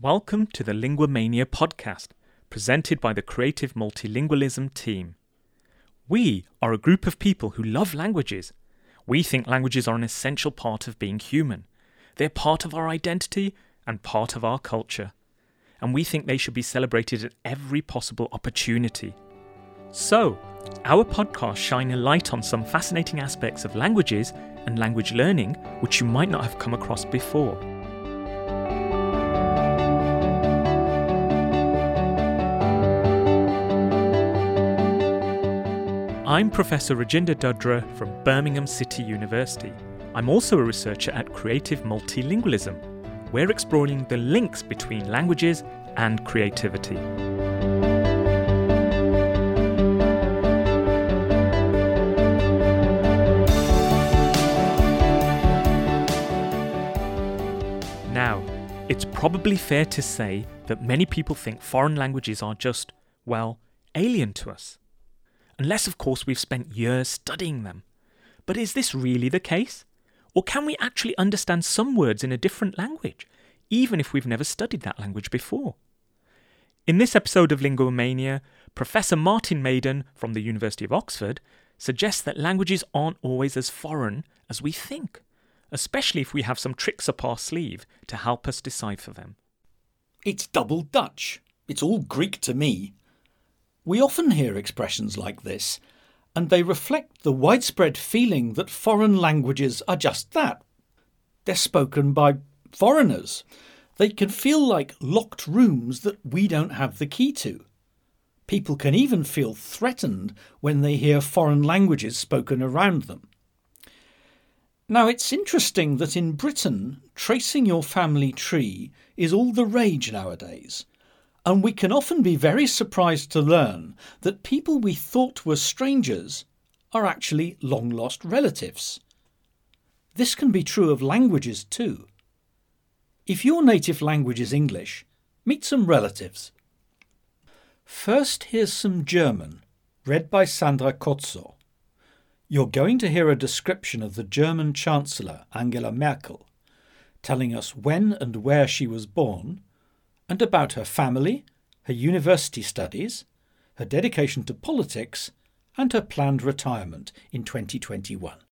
Welcome to the Linguamania podcast, presented by the Creative Multilingualism team. We are a group of people who love languages. We think languages are an essential part of being human. They're part of our identity and part of our culture. And we think they should be celebrated at every possible opportunity. So, our podcasts shine a light on some fascinating aspects of languages and language learning which you might not have come across before. I'm Professor Rajinder Dudrah from Birmingham City University. I'm also a researcher at Creative Multilingualism. We're exploring the links between languages and creativity. Now, it's probably fair to say that many people think foreign languages are just, well, alien to us. Unless, of course, we've spent years studying them. But is this really the case? Or can we actually understand some words in a different language, even if we've never studied that language before? In this episode of Linguamania, Professor Martin Maiden from the University of Oxford suggests that languages aren't always as foreign as we think, especially if we have some tricks up our sleeve to help us decipher them. It's double Dutch. It's all Greek to me. We often hear expressions like this, and they reflect the widespread feeling that foreign languages are just that. They're spoken by foreigners. They can feel like locked rooms that we don't have the key to. People can even feel threatened when they hear foreign languages spoken around them. Now, it's interesting that in Britain, tracing your family tree is all the rage nowadays and we can often be very surprised to learn that people we thought were strangers are actually long lost relatives. This can be true of languages too. If your native language is English, meet some relatives. First, here's some German, read by Sandra Kotzo. You're going to hear a description of the German Chancellor Angela Merkel, telling us when and where she was born and about her family, her university studies, her dedication to politics, and her planned retirement in 2021.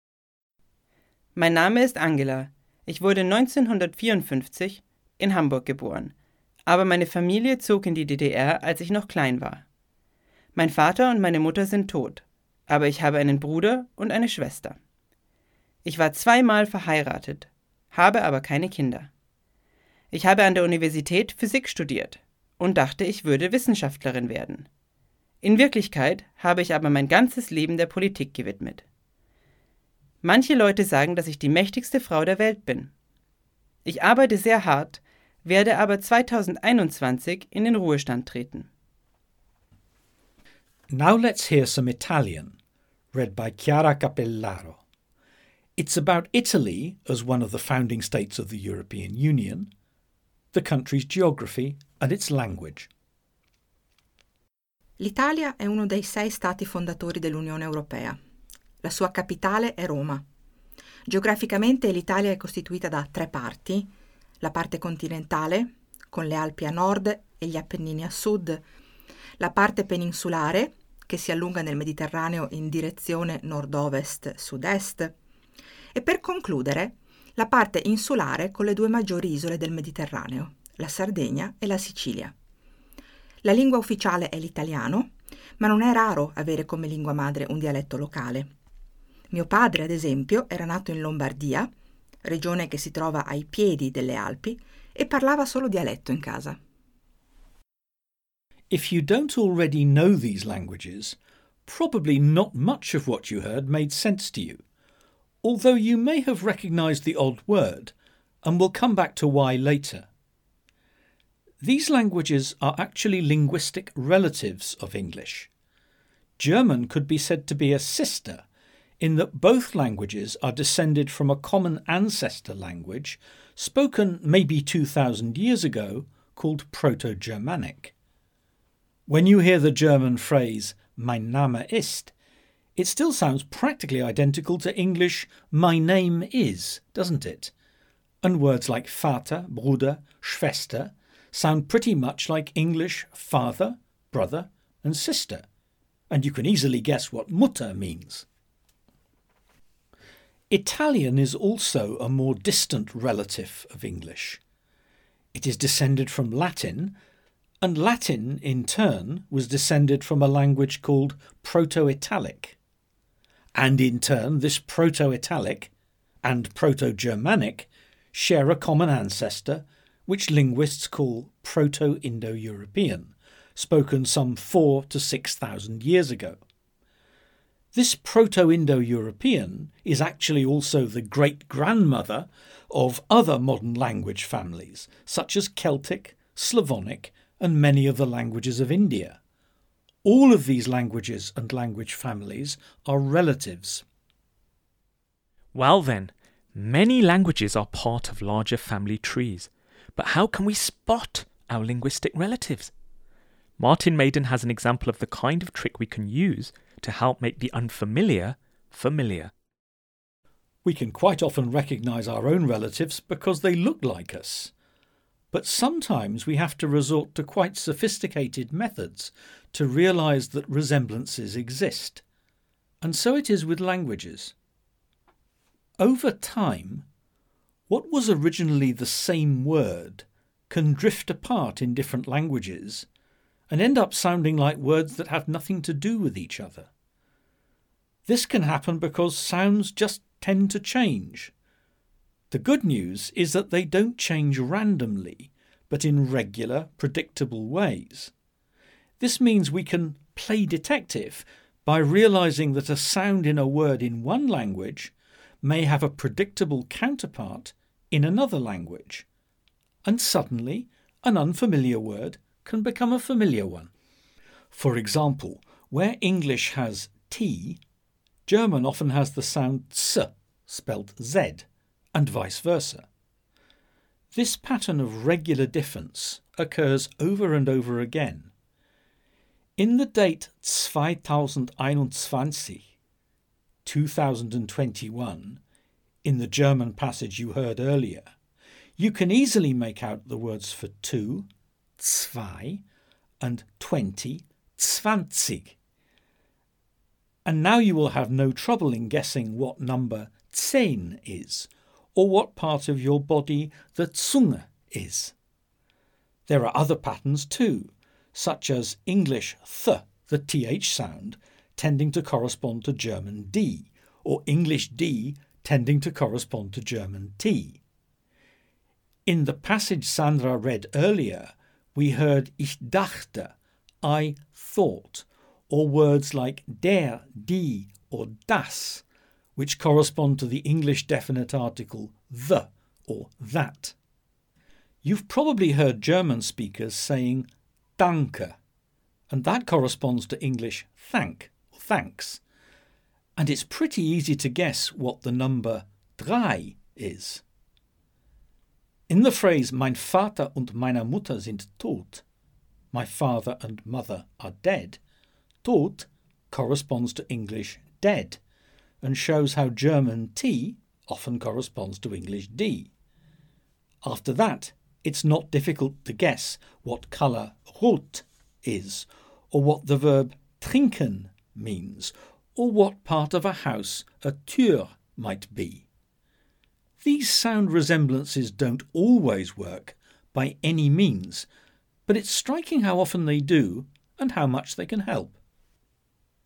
Mein Name ist Angela. Ich wurde 1954 in Hamburg geboren, aber meine Familie zog in die DDR, als ich noch klein war. Mein Vater und meine Mutter sind tot, aber ich habe einen Bruder und eine Schwester. Ich war zweimal verheiratet, habe aber keine Kinder. Ich habe an der Universität Physik studiert und dachte, ich würde Wissenschaftlerin werden. In Wirklichkeit habe ich aber mein ganzes Leben der Politik gewidmet. Manche Leute sagen, dass ich die mächtigste Frau der Welt bin. Ich arbeite sehr hart, werde aber 2021 in den Ruhestand treten. Now let's hear some Italian, read by Chiara Capellaro. It's about Italy as one of the founding states of the European Union the country's geography and its language. L'Italia è uno dei sei stati fondatori dell'Unione Europea. La sua capitale è Roma. Geograficamente l'Italia è costituita da tre parti, la parte continentale, con le Alpi a nord e gli Appennini a sud, la parte peninsulare, che si allunga nel Mediterraneo in direzione nord-ovest-sud-est, e per concludere la parte insulare con le due maggiori isole del Mediterraneo, la Sardegna e la Sicilia. La lingua ufficiale è l'italiano, ma non è raro avere come lingua madre un dialetto locale. Mio padre, ad esempio, era nato in Lombardia, regione che si trova ai piedi delle Alpi, e parlava solo dialetto in casa. If you don't already know these languages, probably not much of what you heard made sense to you. Although you may have recognised the odd word, and we'll come back to why later. These languages are actually linguistic relatives of English. German could be said to be a sister, in that both languages are descended from a common ancestor language spoken maybe 2,000 years ago called Proto Germanic. When you hear the German phrase, Mein Name ist, it still sounds practically identical to English my name is, doesn't it? And words like Vater, Bruder, Schwester sound pretty much like English father, brother, and sister, and you can easily guess what mutter means. Italian is also a more distant relative of English. It is descended from Latin, and Latin, in turn, was descended from a language called Proto Italic. And in turn, this Proto Italic and Proto Germanic share a common ancestor, which linguists call Proto Indo European, spoken some four to six thousand years ago. This Proto Indo European is actually also the great grandmother of other modern language families, such as Celtic, Slavonic, and many of the languages of India. All of these languages and language families are relatives. Well, then, many languages are part of larger family trees. But how can we spot our linguistic relatives? Martin Maiden has an example of the kind of trick we can use to help make the unfamiliar familiar. We can quite often recognise our own relatives because they look like us. But sometimes we have to resort to quite sophisticated methods to realise that resemblances exist. And so it is with languages. Over time, what was originally the same word can drift apart in different languages and end up sounding like words that have nothing to do with each other. This can happen because sounds just tend to change. The good news is that they don't change randomly, but in regular, predictable ways. This means we can play detective by realizing that a sound in a word in one language may have a predictable counterpart in another language. And suddenly, an unfamiliar word can become a familiar one. For example, where English has T, German often has the sound s, spelt z, and vice versa. This pattern of regular difference occurs over and over again. In the date 2021, 2021, in the German passage you heard earlier, you can easily make out the words for two, zwei, and twenty, zwanzig. And now you will have no trouble in guessing what number zehn is, or what part of your body the Zunge is. There are other patterns too, such as English th, the th sound, tending to correspond to German d, or English d tending to correspond to German t. In the passage Sandra read earlier, we heard ich dachte, I thought, or words like der, die, or das, which correspond to the English definite article the or that. You've probably heard German speakers saying danke, and that corresponds to English thank or thanks. And it's pretty easy to guess what the number drei is. In the phrase Mein Vater und meine Mutter sind tot, my father and mother are dead, tot corresponds to English dead and shows how German T often corresponds to English D. After that, it's not difficult to guess what colour rot is, or what the verb trinken means, or what part of a house a Tür might be. These sound resemblances don't always work by any means, but it's striking how often they do and how much they can help.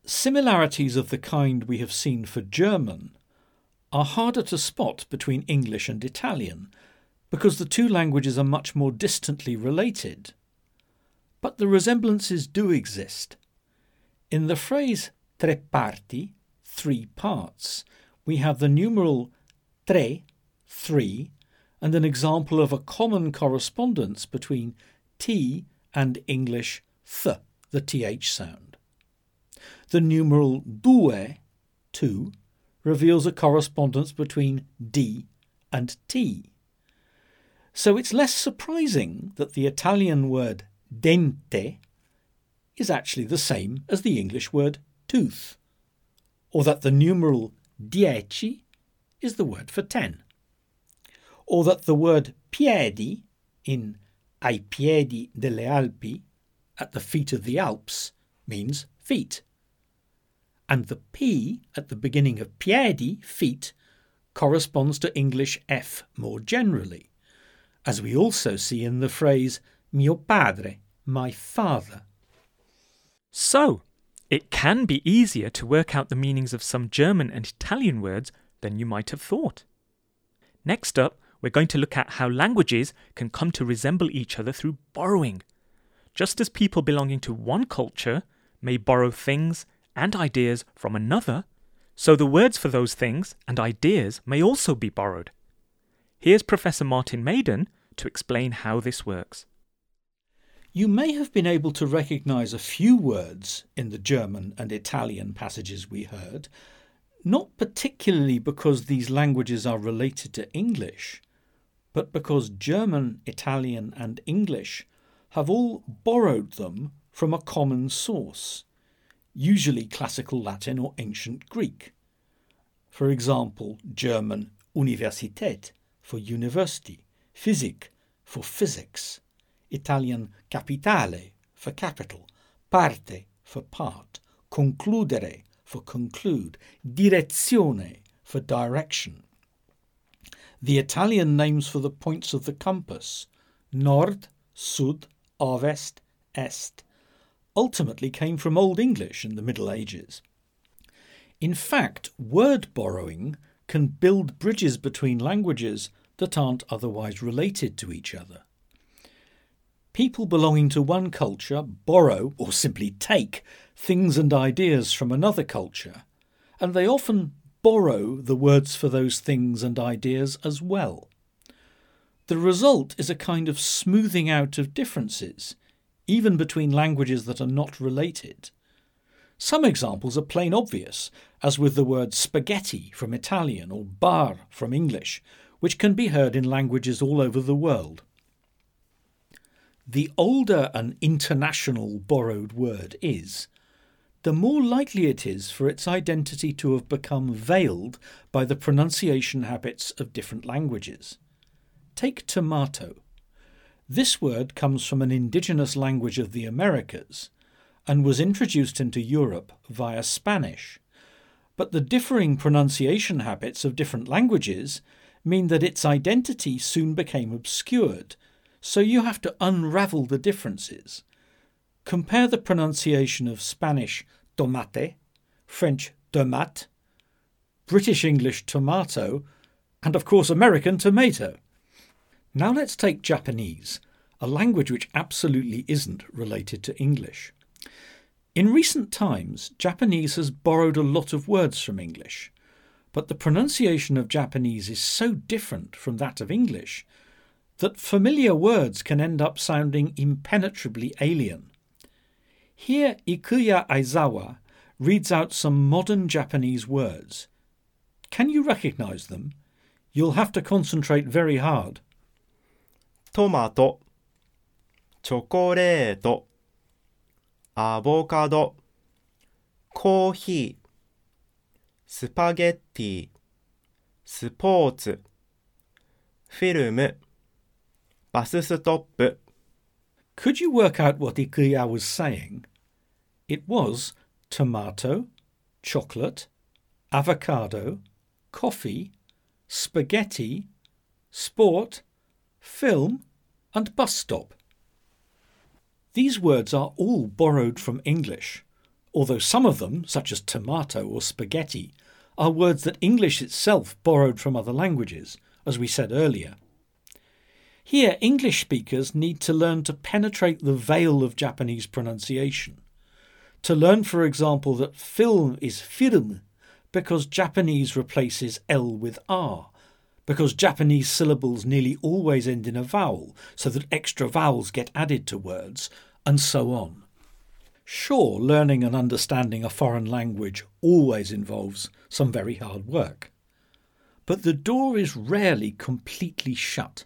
Similarities of the kind we have seen for German are harder to spot between English and Italian because the two languages are much more distantly related. But the resemblances do exist. In the phrase tre parti, three parts, we have the numeral tre three, and an example of a common correspondence between T and English th, the th sound. The numeral due, two, reveals a correspondence between D and T. So it's less surprising that the Italian word dente is actually the same as the English word tooth, or that the numeral dieci is the word for ten or that the word piedi in ai piedi delle Alpi, at the feet of the Alps, means feet. And the P at the beginning of piedi, feet, corresponds to English F more generally, as we also see in the phrase mio padre, my father. So, it can be easier to work out the meanings of some German and Italian words than you might have thought. Next up, we're going to look at how languages can come to resemble each other through borrowing. Just as people belonging to one culture may borrow things and ideas from another, so the words for those things and ideas may also be borrowed. Here's Professor Martin Maiden to explain how this works. You may have been able to recognise a few words in the German and Italian passages we heard, not particularly because these languages are related to English, but because German, Italian, and English have all borrowed them from a common source, usually classical Latin or ancient Greek. For example, German Universität for university, Physik for physics, Italian capitale for capital, parte for part, concludere for conclude, direzione for direction. The Italian names for the points of the compass, nord, sud, ovest, est, ultimately came from Old English in the Middle Ages. In fact, word borrowing can build bridges between languages that aren't otherwise related to each other. People belonging to one culture borrow, or simply take, things and ideas from another culture, and they often borrow the words for those things and ideas as well. The result is a kind of smoothing out of differences, even between languages that are not related. Some examples are plain obvious, as with the word spaghetti from Italian or bar from English, which can be heard in languages all over the world. The older an international borrowed word is, the more likely it is for its identity to have become veiled by the pronunciation habits of different languages. Take tomato. This word comes from an indigenous language of the Americas and was introduced into Europe via Spanish. But the differing pronunciation habits of different languages mean that its identity soon became obscured so you have to unravel the differences. Compare the pronunciation of Spanish tomate, French tomate, British English tomato, and of course American tomato. Now let's take Japanese, a language which absolutely isn't related to English. In recent times, Japanese has borrowed a lot of words from English, but the pronunciation of Japanese is so different from that of English that familiar words can end up sounding impenetrably alien. Here, Ikuya Aizawa reads out some modern Japanese words. Can you recognize them? You'll have to concentrate very hard. トマト、チョコレート、アボカド、コーヒー、スパゲッティ、スポーツ、フィルム、Bus stop. Could you work out what Ikuya was saying? It was tomato, chocolate, avocado, coffee, spaghetti, sport, film, and bus stop. These words are all borrowed from English, although some of them, such as tomato or spaghetti, are words that English itself borrowed from other languages, as we said earlier. Here, English speakers need to learn to penetrate the veil of Japanese pronunciation. To learn, for example, that film is film because Japanese replaces L with R, because Japanese syllables nearly always end in a vowel, so that extra vowels get added to words, and so on. Sure, learning and understanding a foreign language always involves some very hard work. But the door is rarely completely shut.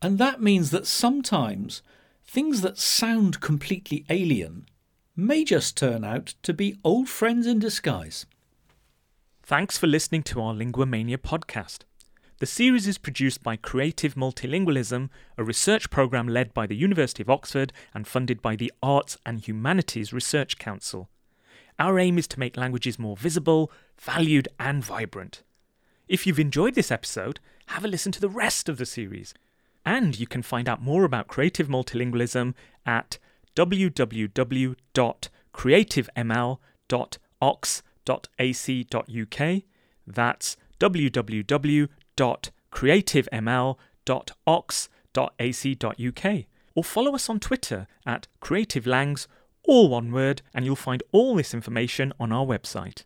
And that means that sometimes things that sound completely alien may just turn out to be old friends in disguise. Thanks for listening to our Linguamania podcast. The series is produced by Creative Multilingualism, a research programme led by the University of Oxford and funded by the Arts and Humanities Research Council. Our aim is to make languages more visible, valued, and vibrant. If you've enjoyed this episode, have a listen to the rest of the series. And you can find out more about creative multilingualism at www.creativeml.ox.ac.uk. That's www.creativeml.ox.ac.uk. Or follow us on Twitter at creativelangs, all one word, and you'll find all this information on our website.